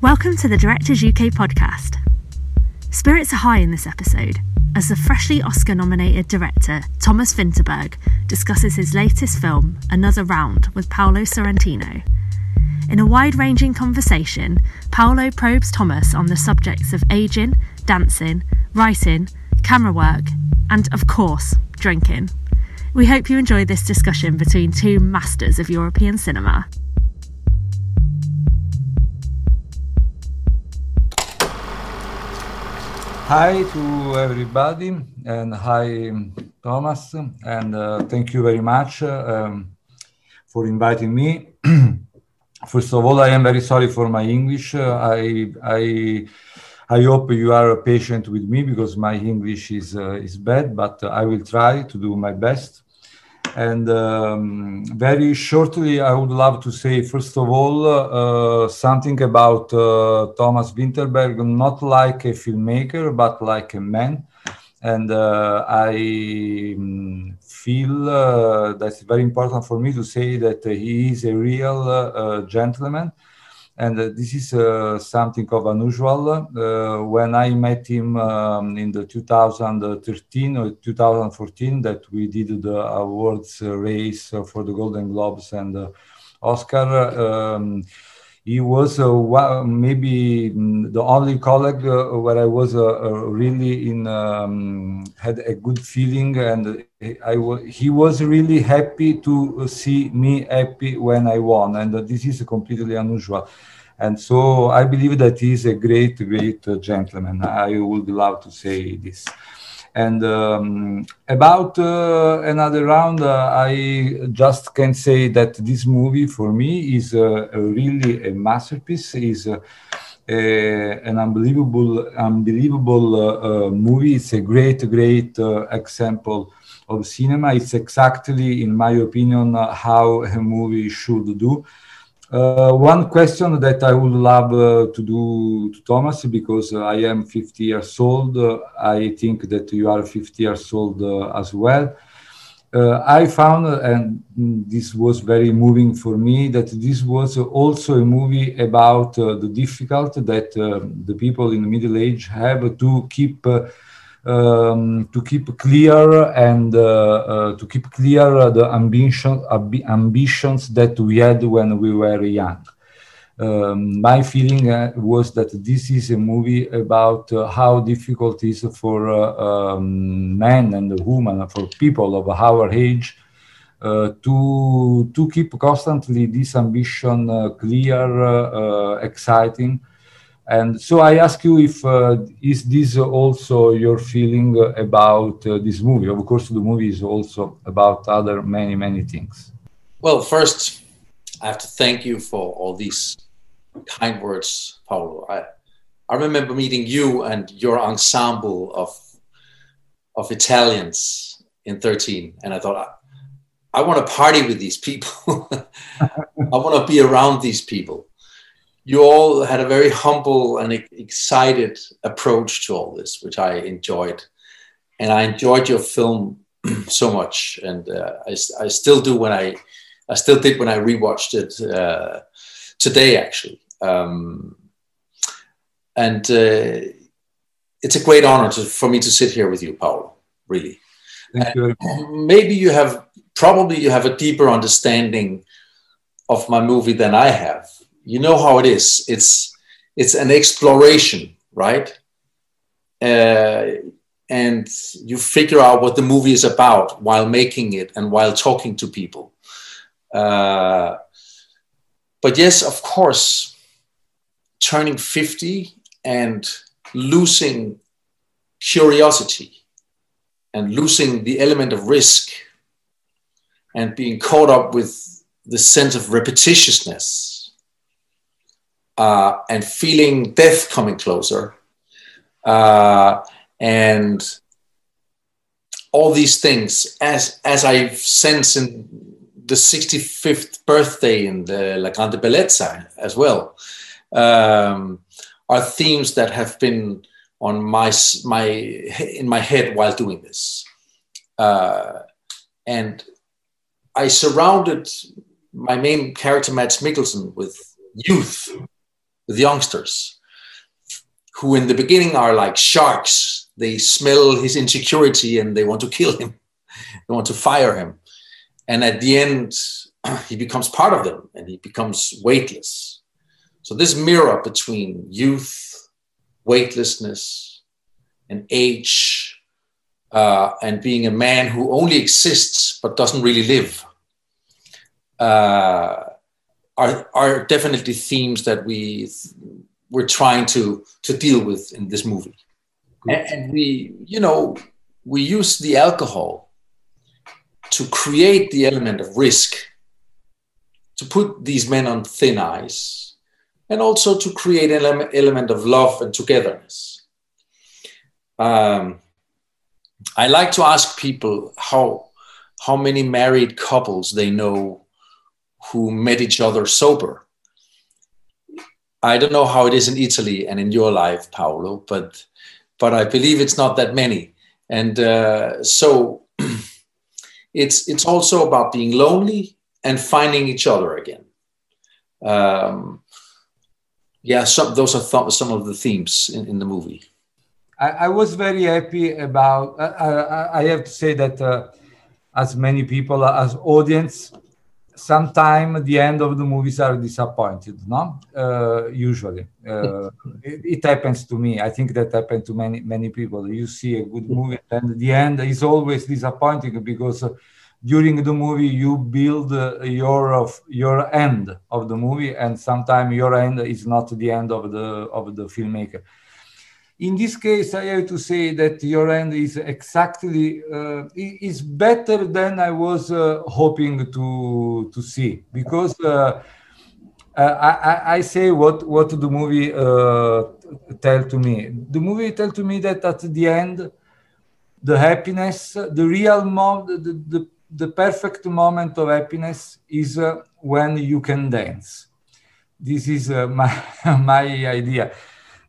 Welcome to the Directors UK podcast. Spirits are high in this episode as the freshly Oscar nominated director Thomas Vinterberg discusses his latest film, Another Round, with Paolo Sorrentino. In a wide ranging conversation, Paolo probes Thomas on the subjects of aging, dancing, writing, camera work, and, of course, drinking. We hope you enjoy this discussion between two masters of European cinema. Hi to everybody, and hi Thomas, and uh, thank you very much um, for inviting me. First of all, I am very sorry for my English. Uh, I I I hope you are patient with me because my English is uh, is bad, but I will try to do my best. And um, very shortly, I would love to say, first of all, uh, something about uh, Thomas Vinterberg, not like a filmmaker, but like a man. And uh, I um, feel uh, that's very important for me to say that he is a real uh, gentleman and uh, this is uh, something of unusual. Uh, when I met him um, in the 2013 or 2014, that we did the awards race for the Golden Globes and Oscar. Um, he was uh, maybe the only colleague uh, where I was uh, really in um, had a good feeling, and I he was really happy to see me happy when I won, and this is completely unusual. And so I believe that he's a great, great gentleman. I would love to say this. And um, about uh, another round, uh, I just can say that this movie for me is uh, really a masterpiece. is uh, an unbelievable, unbelievable uh, uh, movie. It's a great, great example of cinema. It's exactly, in my opinion, how a movie should do. Uh, one question that I would love uh, to do to Thomas, because uh, I am 50 years old, uh, I think that you are 50 years old uh, as well. Uh, I found, and this was very moving for me, that this was also a movie about the difficulty that the people in the middle age have to keep um, to keep clear and uh, uh, to keep clear the ambition, ambitions that we had when we were young. Um, my feeling uh, was that this is a movie about uh, how difficult it is for uh, um, men and women, for people of our age, uh, to to keep constantly this ambition clear, exciting, and so I ask you if uh, is this also your feeling about uh, this movie? Of course, the movie is also about other many many things. Well, first, I have to thank you for all these kind words, Paolo. I I remember meeting you and your ensemble of of Italians in 13, and I thought I, I want to party with these people. I want to be around these people you all had a very humble and excited approach to all this, which I enjoyed. And I enjoyed your film so much. And uh, I, I still do when I, I still did when I rewatched it uh, today, actually. Um, and uh, it's a great honor to, for me to sit here with you, Paolo, really. Thank you. Maybe you have, probably you have a deeper understanding of my movie than I have you know how it is. It's it's an exploration, right? Uh, and you figure out what the movie is about while making it and while talking to people. Uh, but yes, of course, turning 50 and losing curiosity and losing the element of risk and being caught up with the sense of repetitiousness uh, and feeling death coming closer, uh, and all these things, as as I sense in the 65th birthday in the La Grande Bellezza as well, um, are themes that have been on my my in my head while doing this, uh, and I surrounded my main character Mads Mikkelsen with youth with youngsters who in the beginning are like sharks. They smell his insecurity and they want to kill him. They want to fire him. And at the end, he becomes part of them and he becomes weightless. So this mirror between youth, weightlessness, and age, uh, and being a man who only exists but doesn't really live, uh, are are definitely themes that we we're trying to to deal with in this movie. And, and we, you know, we use the alcohol to create the element of risk, to put these men on thin ice, and also to create an element, element of love and togetherness. Um, I like to ask people how how many married couples they know who met each other sober. I don't know how it is in Italy and in your life, Paolo, but but I believe it's not that many. And uh, so it's it's also about being lonely and finding each other again. Um, yeah, some, those are th- some of the themes in, in the movie. I, I, was very happy about. Uh, I, I, have to say that uh, as many people as audience, sometimes the end of the movies are disappointed no? Uh, usually. Uh, it, it, happens to me. I think that happened to many many people. You see a good movie and the end is always disappointing because uh, during the movie you build uh, your of your end of the movie and sometimes your end is not the end of the of the filmmaker in this case, I have to say that your end is exactly uh, is better than I was uh, hoping to to see because uh, uh I, I, say what what the movie uh, tell to me. The movie tell to me that at the end, the happiness, the real moment, the, the, the perfect moment of happiness is uh, when you can dance. This is my my idea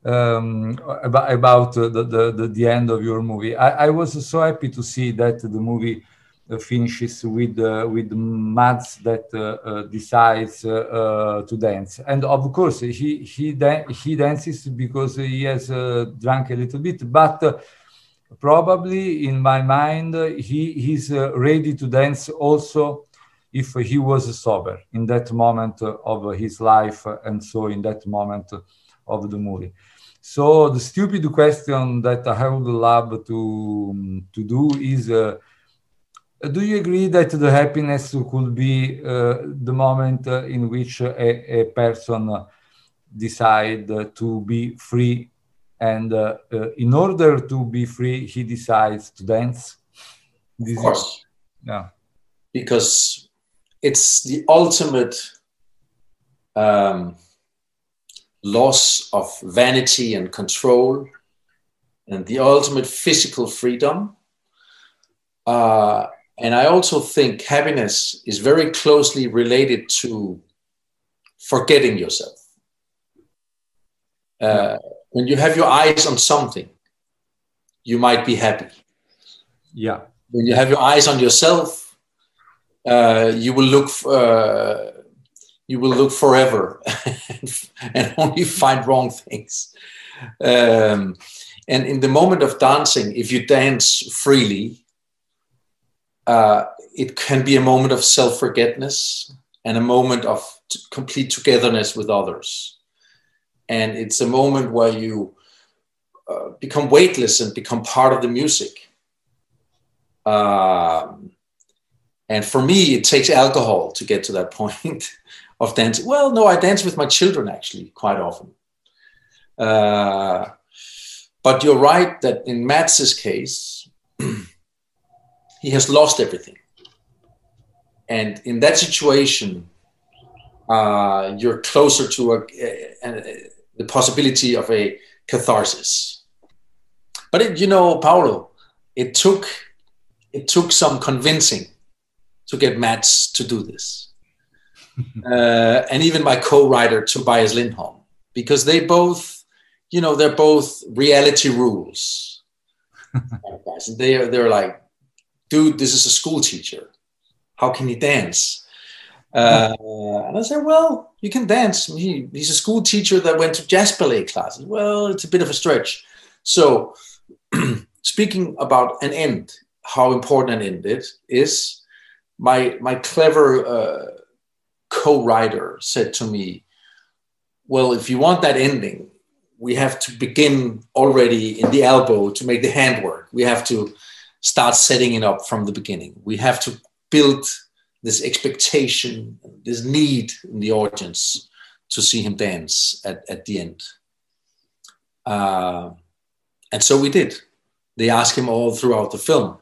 um, about, about the, the, the, end of your movie. I, I, was so happy to see that the movie uh, finishes with uh, with Mads that uh, uh decides uh, uh, to dance, and of course he he he dances because he has drunk a little bit, but. Probably in my mind, he he's ready to dance also if he was sober in that moment of his life, and so in that moment of the movie. So the stupid question that I would love to to do is: uh, Do you agree that the happiness could be uh, the moment in which a, a person decide to be free, and uh, uh, in order to be free, he decides to dance? This of course, is, yeah, because it's the ultimate. Um, loss of vanity and control, and the ultimate physical freedom. Uh, and I also think happiness is very closely related to forgetting yourself. Uh, when you have your eyes on something, you might be happy. Yeah. When you have your eyes on yourself, uh, you will look. Uh, you will look forever and only find wrong things. Um, and in the moment of dancing, if you dance freely, uh, it can be a moment of self forgetfulness and a moment of t- complete togetherness with others. And it's a moment where you uh, become weightless and become part of the music. Um, and for me, it takes alcohol to get to that point of dancing. Well, no, I dance with my children actually quite often. Uh, but you're right that in Mads's case, he has lost everything. And in that situation, uh, you're closer to a, a, a, the possibility of a catharsis. But it, you know, Paolo, it took it took some convincing to get Mads to do this uh, and even my co-writer Tobias Lindholm, because they both, you know, they're both reality rules. they are they're like, dude, this is a school teacher. How can he dance? Uh, and I said, well, you can dance. He, he's a school teacher that went to jazz ballet classes. Well, it's a bit of a stretch. So, speaking about an end, how important an end it is, my, my clever uh, co-writer said to me, well, if you want that ending, we have to begin already in the elbow to make the hand work. We have to start setting it up from the beginning. We have to build this expectation, this need in the audience to see him dance at, at the end. Uh, and so we did. They ask him all throughout the film,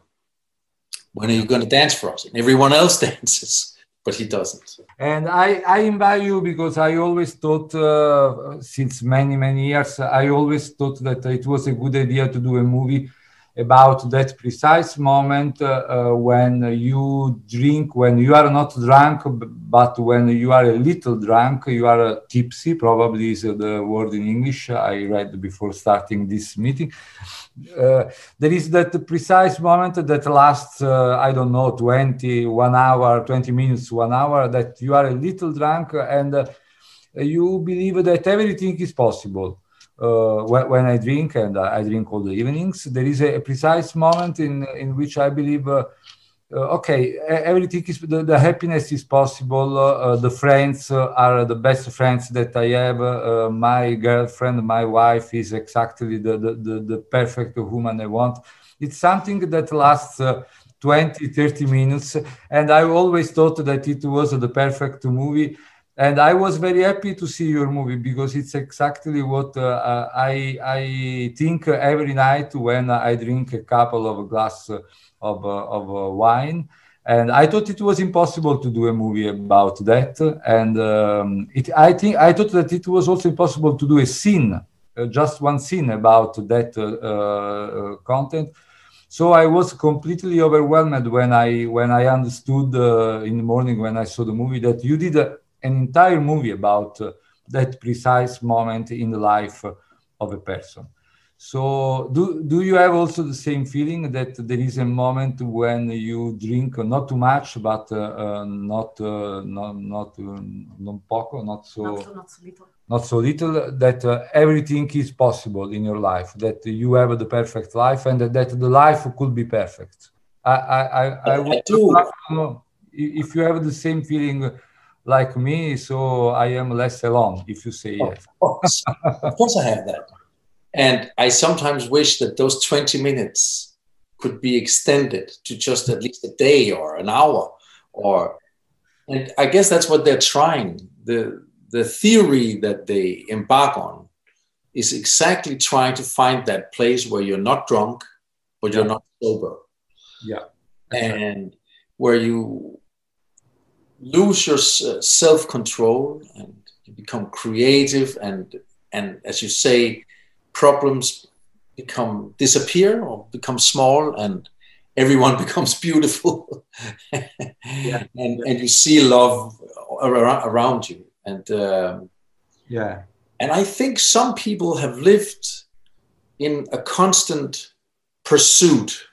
when are you going to dance for us? And everyone else dances but he doesn't. And I, I invite you because I always thought, uh, since many, many years, I always thought that it was a good idea to do a movie about that precise moment uh, uh, when you drink, when you are not drunk, but when you are a little drunk, you are uh, tipsy, probably is the word in English I read before starting this meeting. Uh, there is that precise moment that lasts, uh, I don't know, 20, one hour, 20 minutes, one hour, that you are a little drunk and uh, you believe that everything is possible uh, when, I drink, and I drink all the evenings, there is a, a precise moment in in which I believe, uh, uh, okay, everything is the, the happiness is possible. Uh, the friends are the best friends that I have. Uh, my girlfriend, my wife, is exactly the, the, the, the, perfect woman I want. It's something that lasts. 20 30 minutes and i always thought that it was the perfect movie and I was very happy to see your movie because it's exactly what uh, I I think every night when I drink a couple of glass of of wine. And I thought it was impossible to do a movie about that. And um, it, I think I thought that it was also impossible to do a scene, uh, just one scene about that uh, uh content. So I was completely overwhelmed when I when I understood uh, in the morning when I saw the movie that you did an entire movie about uh, that precise moment in the life of a person. So, do, do you have also the same feeling that there is a moment when you drink not too much, but uh, uh, not uh, not not uh, non poco, not so not, not so little, not so little that uh, everything is possible in your life, that you have the perfect life, and that, that the life could be perfect. I I I, I would know if you have the same feeling like me, so I am less alone, if you say yes. Of course, of course I have that. And I sometimes wish that those 20 minutes could be extended to just at least a day or an hour or and I guess that's what they're trying. The the theory that they embark on is exactly trying to find that place where you're not drunk, but you're not sober. Yeah. And where you lose your self control and you become creative and and as you say problems become disappear or become small and everyone becomes beautiful. Yeah. and and you see love around, around you. And um, yeah. and i think some people have lived in a constant pursuit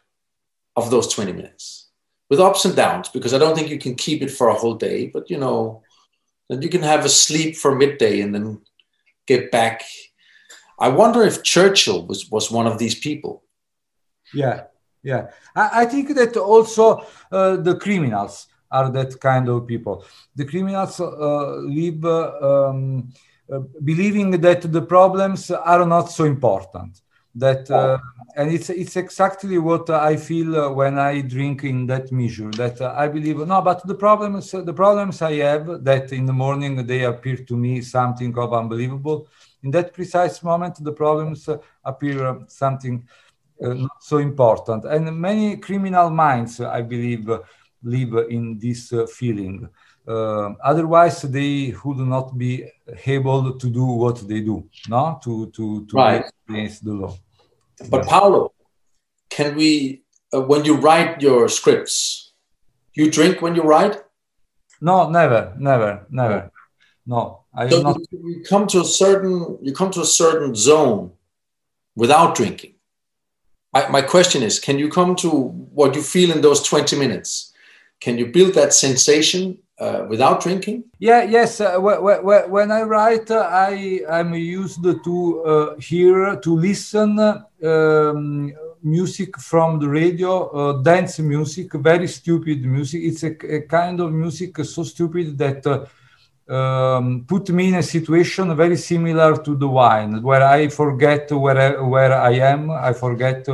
of those 20 minutes with ups and downs because I don't think you can keep it for a whole day, but you know, then you can have a sleep for midday and then get back. I wonder if Churchill was, was one of these people. Yeah, yeah. I, I think that also uh, the criminals are that kind of people. The criminals uh, live um, uh, believing that the problems are not so important that uh, and it's it's exactly what I feel uh, when I drink in that measure that uh, I believe no but the problems the problems I have that in the morning they appear to me something of unbelievable. In that precise moment the problems uh, appear something uh, not so important. And many criminal minds I believe live in this uh, feeling. Otherwise they would not be able to do what they do no? To to to right. against the law but Paolo, can we, uh, when you write your scripts, you drink when you write? No, never, never, never. No, I so not. You come to a certain, you come to a certain zone without drinking. I, my question is, can you come to what you feel in those 20 minutes? Can you build that sensation uh, without drinking? Yeah, yes. Uh, wh- wh- when I write, uh, I am used to uh, hear to listen um, music from the radio, uh, dance music, very stupid music. It's a, a kind of music so stupid that uh, um, put me in a situation very similar to the wine, where I forget where I, where I am. I forget.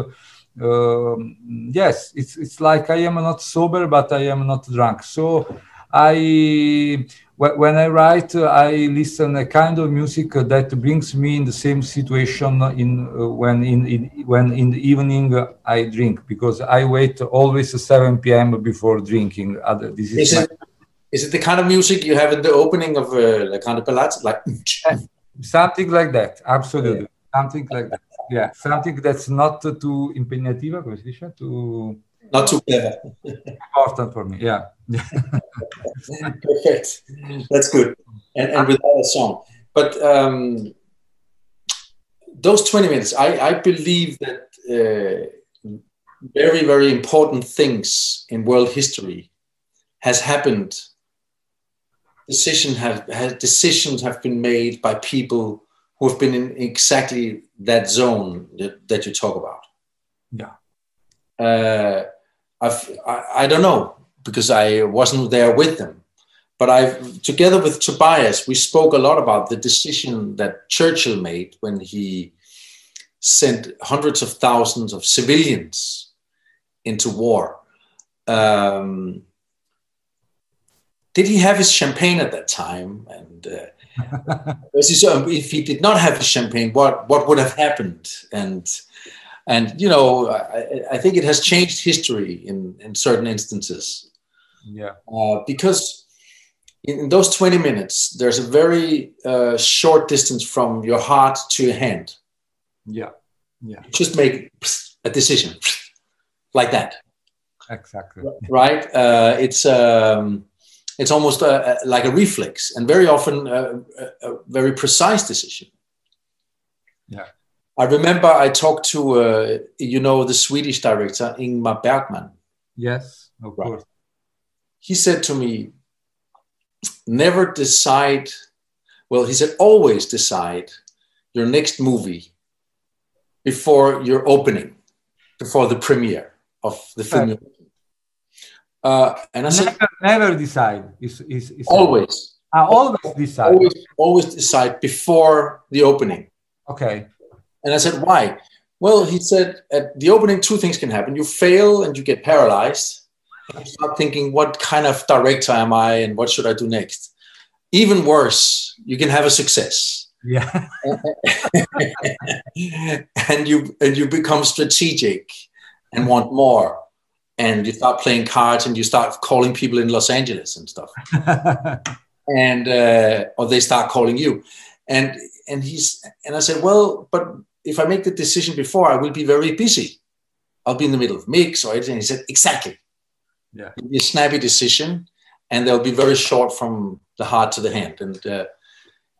Uh, yes, it's it's like I am not sober, but I am not drunk. So I when I write, I listen a kind of music that brings me in the same situation in uh, when in, in, when in the evening I drink because I wait always 7 p.m. before drinking. Other this is, is it is it the kind of music you have in the opening of uh, La Grande Bellezza, like something like that? Absolutely, yeah. something like that. Yeah, something that's not too impegnativa, come si dice? Too not too clever. Important for me, yeah. Perfect. That's good. And, and without a song. But um, those 20 minutes, I, I believe that uh, very, very important things in world history has happened. Decision have, has, decisions have been made by people who have been in exactly that zone that, that you talk about. Yeah. Uh, I've, I, I don't know because I wasn't there with them. But I, together with Tobias, we spoke a lot about the decision that Churchill made when he sent hundreds of thousands of civilians into war. Um, did he have his champagne at that time? And uh, if he did not have his champagne, what what would have happened? And and you know I, I, think it has changed history in in certain instances yeah. Uh, because in, those 20 minutes there's a very uh, short distance from your heart to your hand. Yeah. Yeah. You just make a decision like that. Exactly. Right? Uh, it's um, it's almost a, a, like a reflex and very often a, a very precise decision. Yeah. I remember I talked to, uh, you know, the Swedish director, Ingmar Bergman. Yes, of right. course. He said to me, never decide, well, he said, always decide your next movie before your opening, before the premiere of the film. Right. Uh, and I never, said, never decide. Is, is, is always. I always decide. Always, always decide before the opening. Okay. And I said, why? Well, he said, at the opening, two things can happen. You fail and you get paralyzed. Start thinking, what kind of director am I and what should I do next? Even worse, you can have a success. Yeah. and you and you become strategic and want more. And you start playing cards and you start calling people in Los Angeles and stuff. and uh, or they start calling you. And and he's and I said, well, but if I make the decision before, I will be very busy. I'll be in the middle of mix or anything. He said, exactly. Yeah. It'll be a snappy decision and they'll be very short from the heart to the hand. And uh,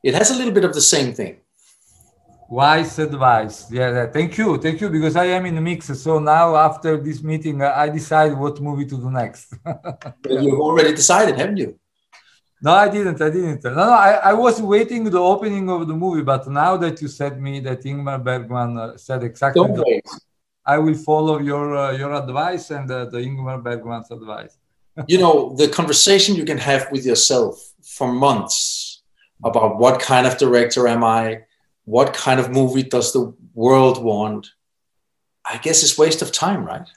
it has a little bit of the same thing. Wise advice. Yeah, thank you. Thank you. Because I am in the mix. So now after this meeting, I decide what movie to do next. you've already decided, haven't you? No, I didn't. I didn't. No, no. I, I was waiting the opening of the movie, but now that you said me that Ingmar Bergman uh, said exactly, Don't wait. I will follow your uh, your advice and uh, the Ingmar Bergman's advice. you know, the conversation you can have with yourself for months about what kind of director am I, what kind of movie does the world want. I guess it's waste of time, right?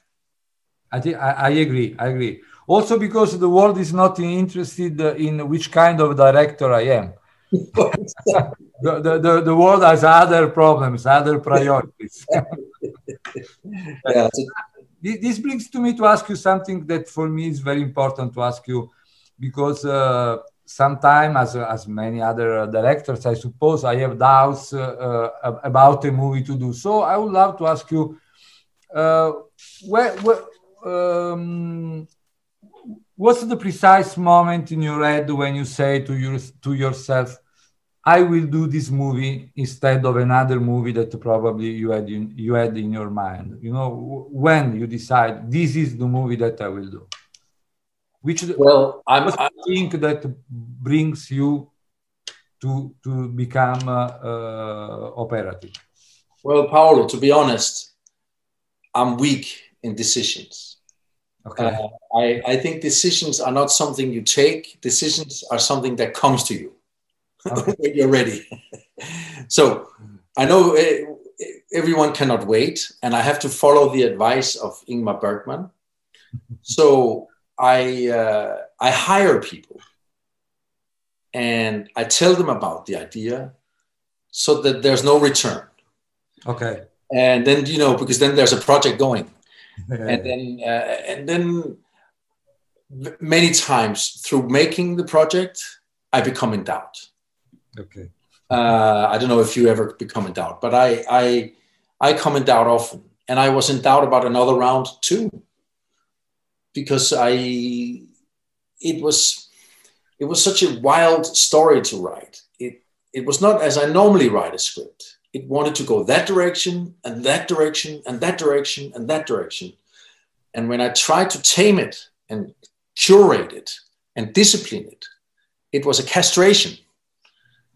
I think I, I agree. I agree also because the world is not interested in which kind of director I am. the, the, the, the, world has other problems, other priorities. yeah. this brings to me to ask you something that for me is very important to ask you because uh, sometimes, as, as many other directors, I suppose I have doubts uh, uh, about a movie to do. So I would love to ask you uh, where, where um, what's the precise moment in your head when you say to your to yourself i will do this movie instead of another movie that probably you had in, you had in your mind you know when you decide this is the movie that i will do Which well, I'm, I think that brings you to to become uh, uh, operative. Well, Paolo, to be honest, I'm weak in decisions. Okay. Uh, I, I think decisions are not something you take. Decisions are something that comes to you okay. when you're ready. so I know eh, everyone cannot wait, and I have to follow the advice of Ingmar Bergman. so I uh, I hire people, and I tell them about the idea, so that there's no return. Okay. And then you know because then there's a project going, and then uh, and then many times through making the project, I become in doubt. Okay. Uh, I don't know if you ever become in doubt, but I, I, I come in doubt often, and I was in doubt about another round too, because I, it was, it was such a wild story to write. It, it was not as I normally write a script. It wanted to go that direction and that direction and that direction and that direction. And when I tried to tame it and curate it and discipline it, it was a castration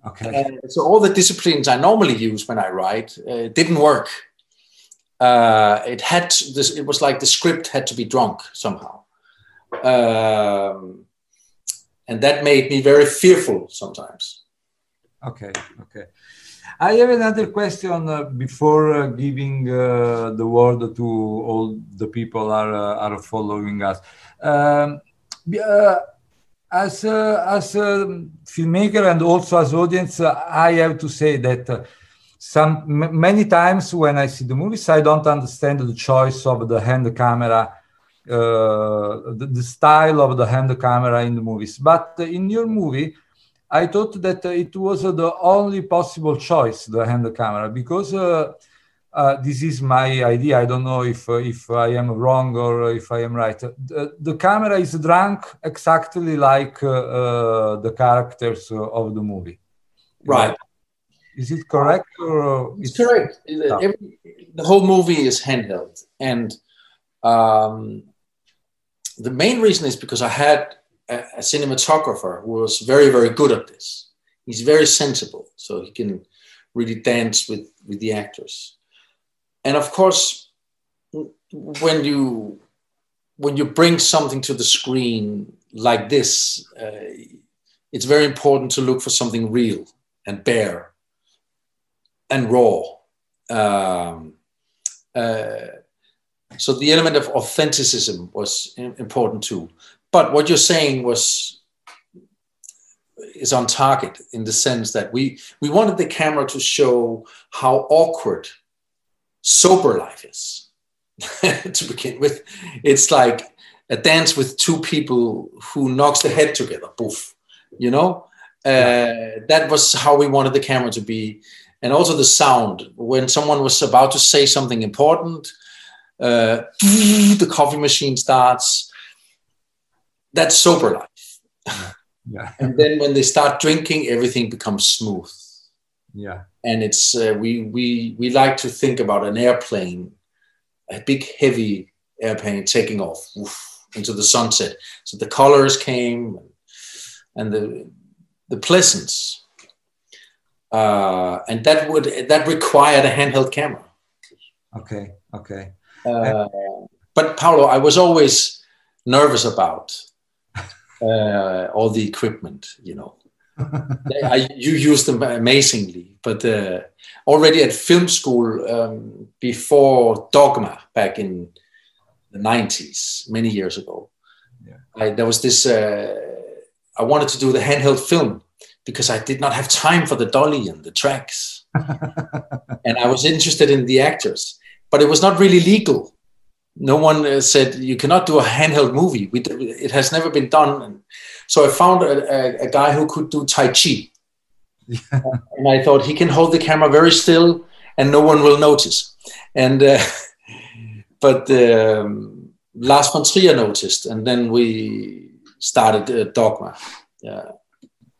Okay. Uh, so all the disciplines I normally use when I write uh, didn't work. Uh, it had this. It was like the script had to be drunk somehow, um, and that made me very fearful sometimes. Okay. Okay. I have another question uh, before uh, giving uh, the word to all the people are are following us. Um, as a, as a filmmaker and also as audience, uh, I have to say that uh, some many times when I see the movies, I don't understand the choice of the hand camera, uh, the, the, style of the hand camera in the movies. But in your movie, I thought that it was the only possible choice, the hand camera, because uh, uh, this is my idea. I don't know if uh, if I am wrong or if I am right. The, the camera is drunk exactly like uh, uh the characters of the movie. Right. Is it correct? Or it's, it's correct. No. Every, the whole movie is handheld, and um, the main reason is because I had a, a cinematographer who was very, very good at this. He's very sensible, so he can really dance with with the actors and of course when you when you bring something to the screen like this uh, it's very important to look for something real and bare and raw. Um, uh, so the element of authenticism was important too. But what you're saying was is on target in the sense that we we wanted the camera to show how awkward sober life is to begin with. It's like a dance with two people who knocks the head together, poof, you know? Uh, that was how we wanted the camera to be. And also the sound. When someone was about to say something important, uh, the coffee machine starts. That's sober life. Yeah. and then when they start drinking, everything becomes smooth. Yeah and it's uh, we we we like to think about an airplane, a big heavy airplane taking off into the sunset. So the colors came, and the the pleasance, uh, and that would that required a handheld camera. Okay, okay. Uh, but Paolo, I was always nervous about uh, all the equipment, you know. I, you use them amazingly, but uh, already at film school um, before Dogma back in the 90s, many years ago, yeah. I, there was this. Uh, I wanted to do the handheld film because I did not have time for the dolly and the tracks, and I was interested in the actors, but it was not really legal. No one uh, said you cannot do a handheld movie. We, it has never been done. And, so I found a, a, a guy who could do Tai Chi. and I thought he can hold the camera very still and no one will notice. And uh, but um, Lars von Trier noticed, and then we started uh, Dogma. Yeah.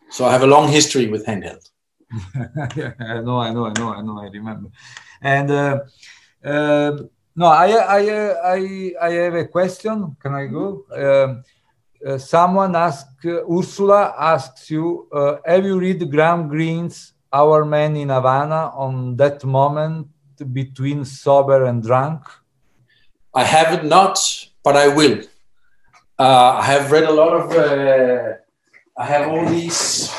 So I have a long history with handheld. yeah, I know, I know, I know, I know, I remember. And uh, uh, no, I, I, I, I have a question. Can I go? Um, uh, someone asked, uh, Ursula asks you, uh, have you read Graham Greene's Our Man in Havana on that moment between sober and drunk? I haven't not, but I will. Uh, I have read a lot of, uh, I have all these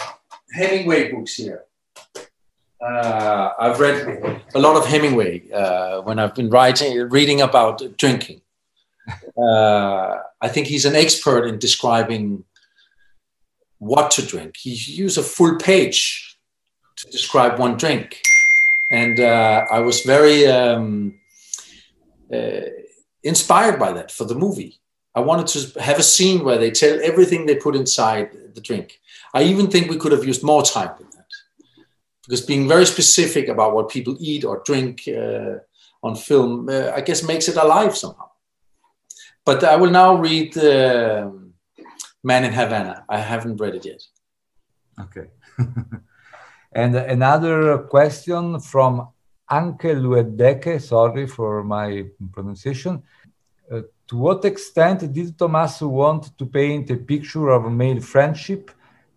Hemingway books here. Uh, I've read a lot of Hemingway uh, when I've been writing, reading about drinking. Uh, I think he's an expert in describing what to drink. He used a full page to describe one drink, and uh, I was very um, uh, inspired by that for the movie. I wanted to have a scene where they tell everything they put inside the drink. I even think we could have used more time because being very specific about what people eat or drink uh, on film, uh, I guess, makes it alive somehow. But I will now read uh, Man in Havana. I haven't read it yet. Okay. and another question from Anke Luedeke, sorry for my pronunciation. Uh, to what extent did Thomas want to paint a picture of a male friendship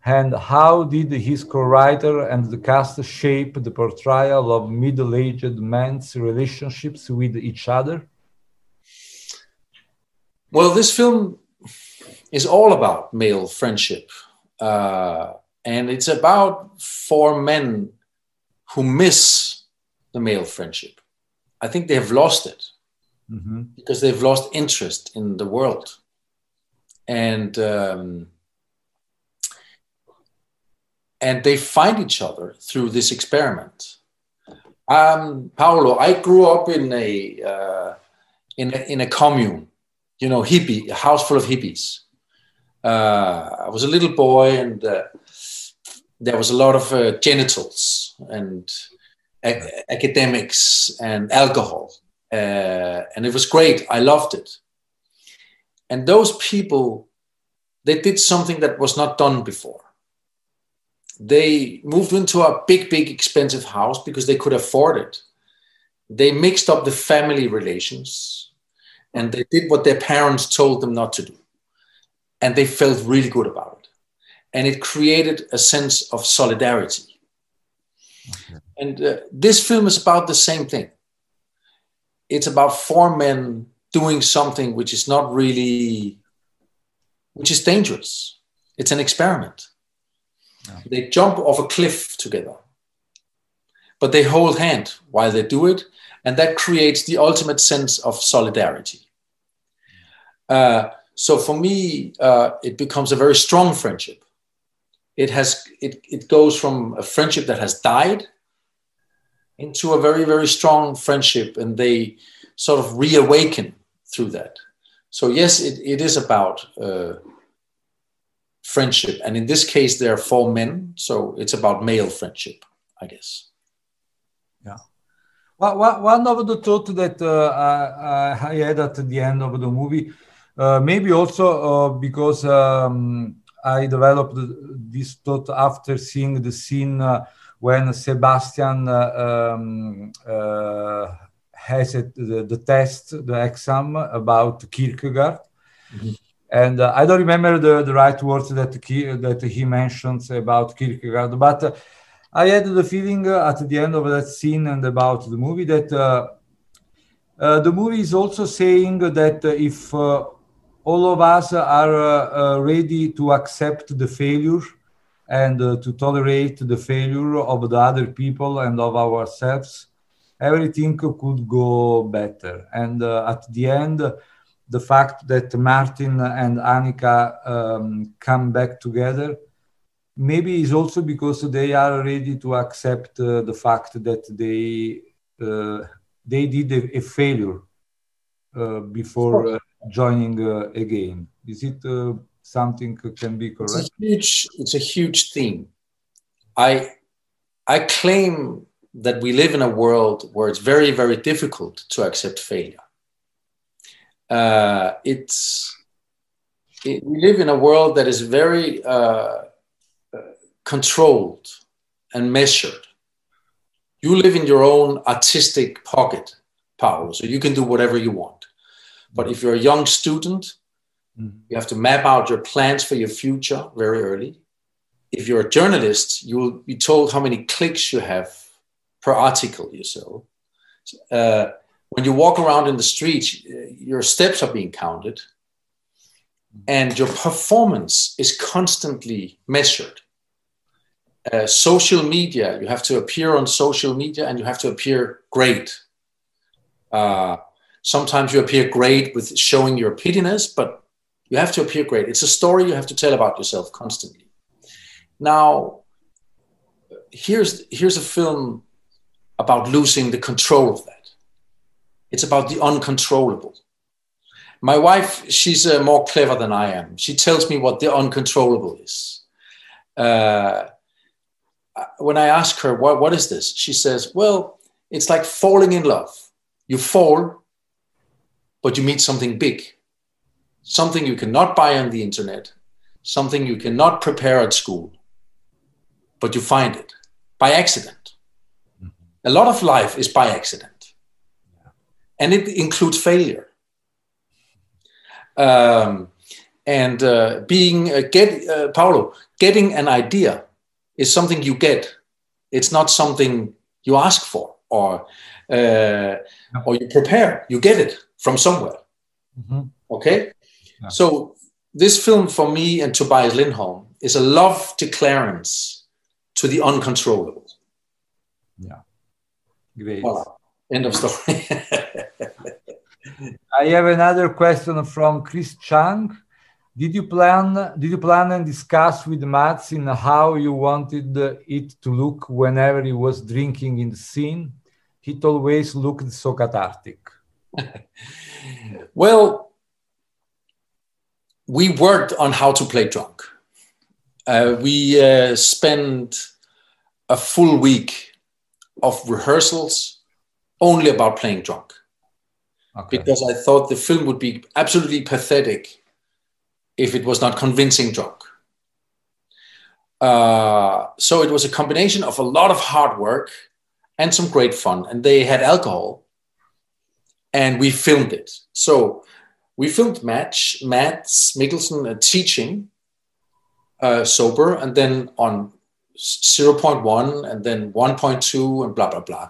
and how did his co-writer and the cast shape the portrayal of middle-aged men's relationships with each other? Well, this film is all about male friendship, uh, and it's about four men who miss the male friendship. I think they have lost it mm-hmm. because they've lost interest in the world, and. Um, and they find each other through this experiment. Um, Paolo, I grew up in a, uh, in a in a commune, you know, hippie, a house full of hippies. Uh, I was a little boy, and uh, there was a lot of uh, genitals and a- academics and alcohol, uh, and it was great. I loved it. And those people, they did something that was not done before they moved into a big, big, expensive house because they could afford it. They mixed up the family relations and they did what their parents told them not to do. And they felt really good about it. And it created a sense of solidarity. Okay. And uh, this film is about the same thing. It's about four men doing something which is not really, which is dangerous. It's an experiment they jump off a cliff together, but they hold hand while they do it, and that creates the ultimate sense of solidarity. Uh, so for me, uh, it becomes a very strong friendship. It has it, it goes from a friendship that has died into a very very strong friendship, and they sort of reawaken through that. So yes, it, it is about uh, friendship. And in this case, there are four men, so it's about male friendship, I guess. Yeah. Well, one of the thoughts that uh, I, I, had at the end of the movie, uh, maybe also uh, because um, I developed this thought after seeing the scene uh, when Sebastian uh, um, uh, has it, the, the, test, the exam about Kierkegaard. Mm-hmm and uh, I don't remember the, the right words that he, that he mentions about Kierkegaard, but uh, I had the feeling uh, at the end of that scene and about the movie that uh, uh, the movie is also saying that if uh, all of us are ready to accept the failure and to tolerate the failure of the other people and of ourselves, everything could go better. And at the end, the fact that Martin and Annika um, come back together maybe is also because they are ready to accept uh, the fact that they uh, they did a, a failure uh, before uh, joining uh, again. Is it uh, something can be correct? It's a huge, it's a huge theme. I I claim that we live in a world where it's very very difficult to accept failure uh, it's it, we live in a world that is very uh, controlled and measured. You live in your own artistic pocket, Paolo, so you can do whatever you want. But if you're a young student, Mm-hmm. You have to map out your plans for your future very early. If you're a journalist, you will be told how many clicks you have per article you sell. Uh, when you walk around in the streets, your steps are being counted and your performance is constantly measured. Uh, social media, you have to appear on social media and you have to appear great. Uh, sometimes you appear great with showing your pittiness, but you have to appear great. It's a story you have to tell about yourself constantly. Now, here's, here's a film about losing the control of that. It's about the uncontrollable. My wife, she's uh, more clever than I am. She tells me what the uncontrollable is. Uh, when I ask her, what, what is this? She says, well, it's like falling in love. You fall, but you meet something big, something you cannot buy on the internet, something you cannot prepare at school, but you find it by accident. Mm-hmm. A lot of life is by accident, and it includes failure um, and uh, being uh, get uh, Paolo getting an idea is something you get. It's not something you ask for or uh, or you prepare. You get it from somewhere. Mm-hmm. Okay, yeah. so this film for me and Tobias Lindholm is a love declarance to the uncontrollable. Yeah, great. Voilà. End of story. I have another question from Chris Chang. Did you plan? Did you plan and discuss with Mads in how you wanted it to look whenever he was drinking in the scene? It always looked so cathartic. well, we worked on how to play drunk. Uh, we uh, spent a full week of rehearsals only about playing drunk okay. because I thought the film would be absolutely pathetic if it was not convincing drunk. Uh, so it was a combination of a lot of hard work and some great fun. And they had alcohol, and we filmed it. So we filmed Match, Mads Mikkelsen uh, teaching uh, sober, and then on 0.1, and then 1.2, and blah, blah, blah.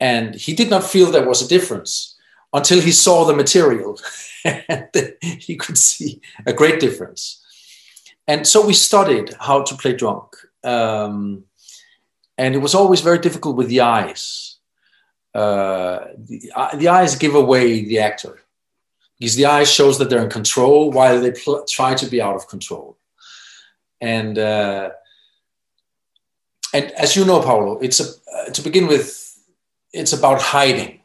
And he did not feel there was a difference until he saw the material. and he could see a great difference. And so we studied how to play drunk. Um, and it was always very difficult with the eyes. Uh, the, uh, the, eyes give away the actor because the eyes shows that they're in control while they pl- try to be out of control. And uh, and as you know, Paolo, it's a, uh, to begin with, it's about hiding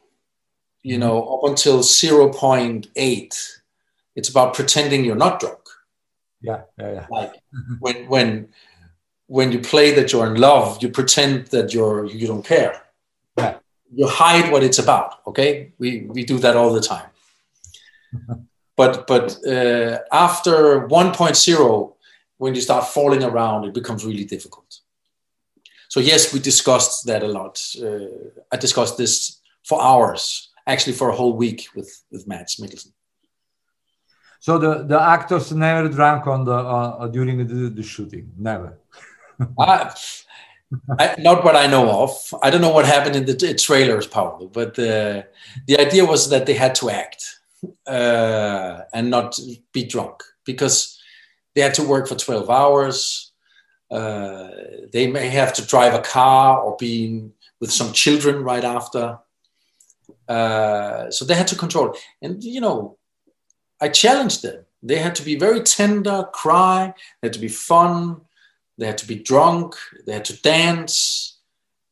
you mm-hmm. know, up until 0.8, it's about pretending you're not drunk. Yeah, yeah, yeah. Like when when when you play that you're in love, you pretend that you're you don't care. Yeah. You hide what it's about. Okay, we we do that all the time. but but uh, after 1.0, when you start falling around, it becomes really difficult. So yes, we discussed that a lot. Uh, I discussed this for hours actually for a whole week with with Mads Mikkelsen. So the the actors never drank on the uh, during the, the shooting, never. I, I, not what I know of. I don't know what happened in the trailers, Paolo, but the the idea was that they had to act uh, and not be drunk because they had to work for 12 hours. Uh, they may have to drive a car or be with some children right after. Uh, so they had to control. And, you know, I challenged them. They had to be very tender, cry, they had to be fun, they had to be drunk, they had to dance.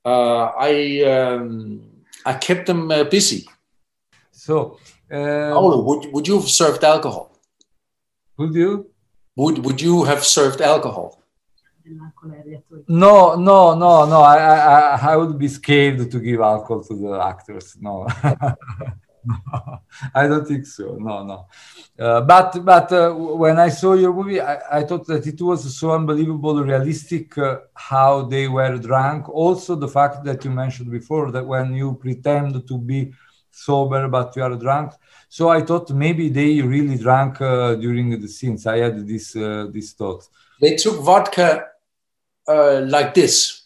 Uh, I, um, I kept them uh, busy. So, oh, would, would you have served alcohol? Would you? Would, would you have served alcohol? No, no, no, no. I, I, I would be scared to give alcohol to the actors. No, I don't think so. No, no. Uh, but but uh, when I saw your movie, I, I, thought that it was so unbelievable, realistic uh, how they were drunk. Also, the fact that you mentioned before that when you pretend to be sober, but you are drunk. So I thought maybe they really drank uh, during the scenes. I had this uh, this thought. They took vodka uh, like this.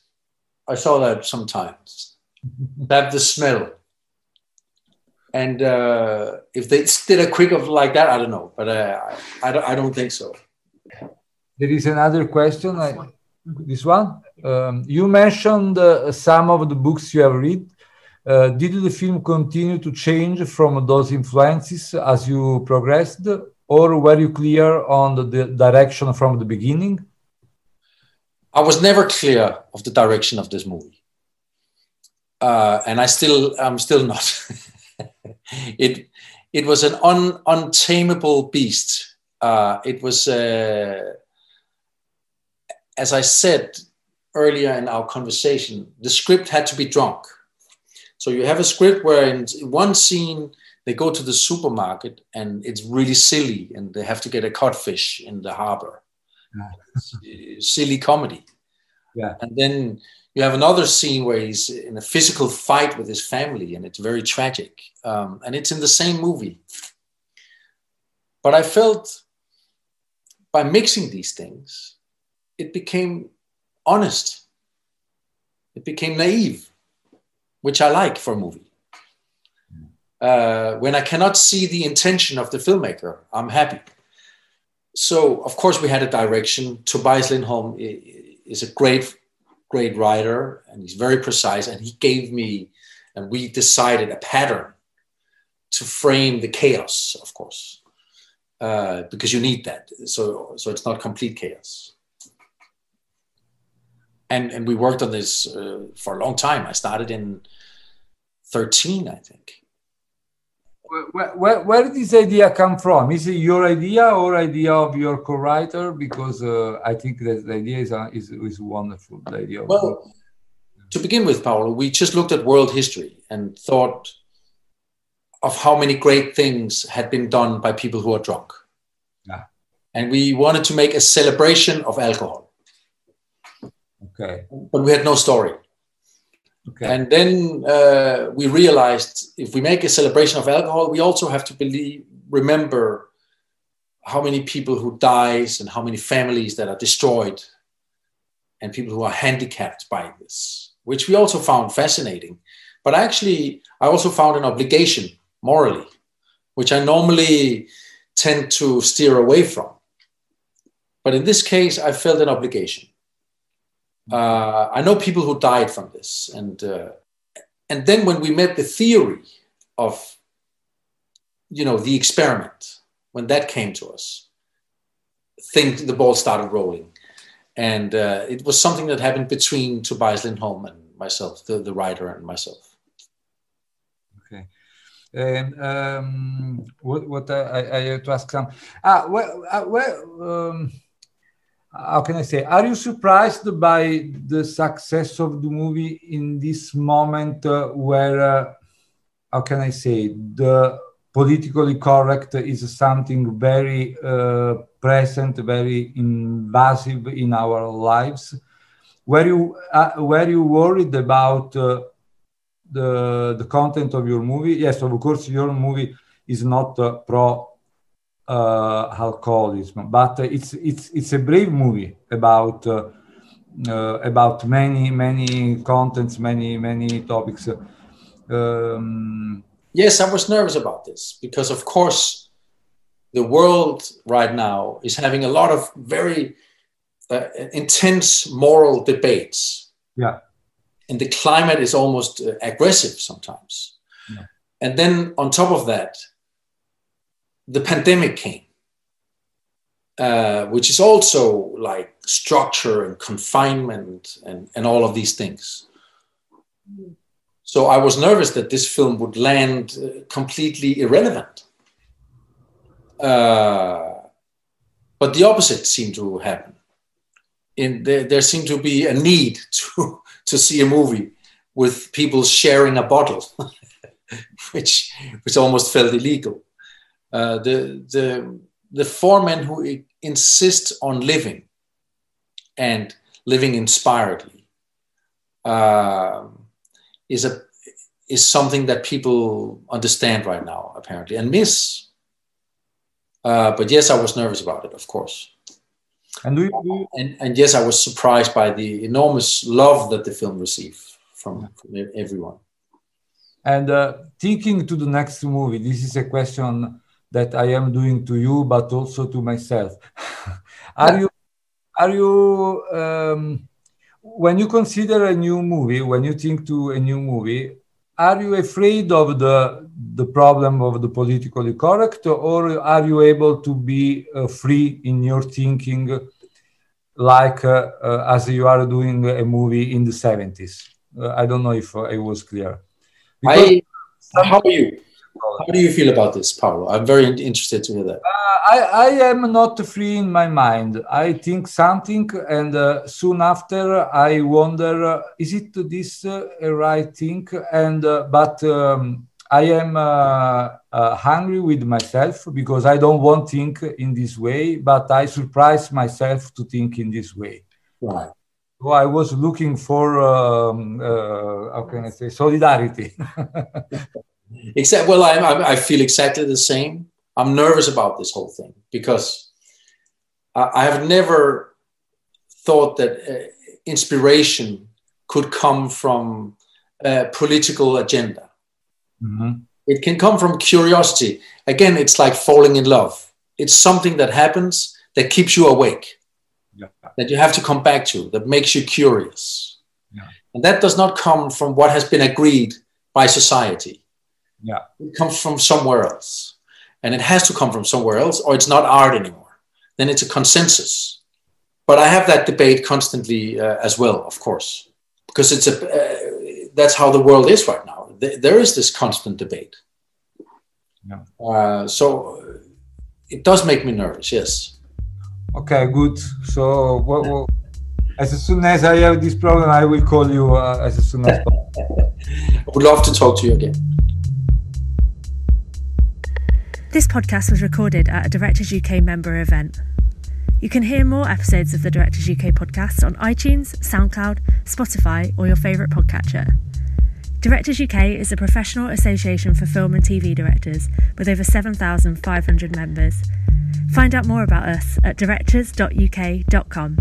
I saw that sometimes. that the smell. And uh, if they did a quick of like that, I don't know, but uh, I, I, don't, I don't think so. There is another question. I, this one. Um, you mentioned uh, some of the books you have read. Uh, did the film continue to change from those influences as you progressed, or were you clear on the, the direction from the beginning? I was never clear of the direction of this movie, uh, and I still I'm still not. it it was an un, untamable beast. Uh, it was, uh, as I said earlier in our conversation, the script had to be drunk. So you have a script where in one scene they go to the supermarket and it's really silly and they have to get a codfish in the harbor. Silly comedy. Yeah. And then you have another scene where he's in a physical fight with his family and it's very tragic. Um, and it's in the same movie. But i felt by mixing these things it became honest. It became naive which i like for a movie. Uh, when i cannot see the intention of the filmmaker i'm happy so of course we had a direction. Tobias Lindholm is a great great writer and he's very precise and he gave me and we decided a pattern to frame the chaos of course uh, because you need that. So so it's not complete chaos. And and we worked on this uh, for a long time. I started in 13 i think where, where, where, did this idea come from? Is it your idea or idea of your co-writer? Because uh, I think that the idea is, uh, is, is wonderful. The idea. well, to begin with, Paolo, we just looked at world history and thought of how many great things had been done by people who are drunk. Yeah. And we wanted to make a celebration of alcohol. Okay. But we had no story. Okay. And then uh, we realized if we make a celebration of alcohol, we also have to believe, remember how many people who dies and how many families that are destroyed and people who are handicapped by this, which we also found fascinating. But actually, I also found an obligation morally, which I normally tend to steer away from. But in this case, I felt an obligation uh, I know people who died from this, and uh, and then when we met the theory of, you know, the experiment, when that came to us, think the ball started rolling, and uh, it was something that happened between Tobias Lindholm and myself, the the writer and myself. Okay. And um, what, what I, I have to ask some, ah, well, uh, well um, how can I say? Are you surprised by the success of the movie in this moment uh, where, uh, how can I say, the politically correct is something very uh, present, very invasive in our lives? Were you uh, were you worried about uh, the the content of your movie? Yes, of course, your movie is not uh, pro uh, alcoholism. But it's it's it's a brave movie about uh, uh, about many many contents, many many topics. Um, yes, I was nervous about this because, of course, the world right now is having a lot of very uh, intense moral debates. Yeah. And the climate is almost uh, aggressive sometimes. Yeah. And then on top of that, the pandemic came, uh, which is also like structure and confinement and, and all of these things. So I was nervous that this film would land uh, completely irrelevant. Uh, but the opposite seemed to happen. In there, there seemed to be a need to, to see a movie with people sharing a bottle, which, which almost felt illegal. Uh, the the the four men who insist on living and living inspiredly uh, is a is something that people understand right now, apparently, and miss. Uh, but yes, I was nervous about it, of course. And, do you, do you, and and yes, I was surprised by the enormous love that the film received from, from everyone. and uh, thinking to the next movie, this is a question that I am doing to you, but also to myself. are you, are you, um, when you consider a new movie, when you think to a new movie, are you afraid of the the problem of the politically correct, or are you able to be uh, free in your thinking, like uh, uh, as you are doing a movie in the seventies? Uh, I don't know if I was clear. Because- I, how are you? How do you feel about this, Paolo? I'm very interested to hear that. I, I am not free in my mind. I think something, and uh, soon after, I wonder: uh, is it this uh, a right thing? And uh, but um, I am uh, uh, hungry with myself because I don't want to think in this way, but I surprise myself to think in this way. Right. So I was looking for um, uh, how can I say solidarity. Except, well, I, I, I feel exactly the same. I'm nervous about this whole thing because I, I have never thought that uh, inspiration could come from a political agenda. Mhm. It can come from curiosity. Again, it's like falling in love. It's something that happens that keeps you awake, Yeah. that you have to come back to, that makes you curious. Yeah. And that does not come from what has been agreed by society. Yeah. It comes from somewhere else. And it has to come from somewhere else, or it's not art anymore. Then it's a consensus. But I have that debate constantly uh, as well, of course, because it's a uh, that's how the world is right now. Th- There is this constant debate. Yeah. Uh, so it does make me nervous. Yes. Okay, good. So, what, what, as soon as I have this problem, I will call you uh, as soon as possible. I would love to talk to you again. This podcast was recorded at a Directors UK member event. You can hear more episodes of the Directors UK podcast on iTunes, SoundCloud, Spotify, or your favourite podcatcher. Directors UK is a professional association for film and TV directors with over 7,500 members. Find out more about us at directors.uk.com.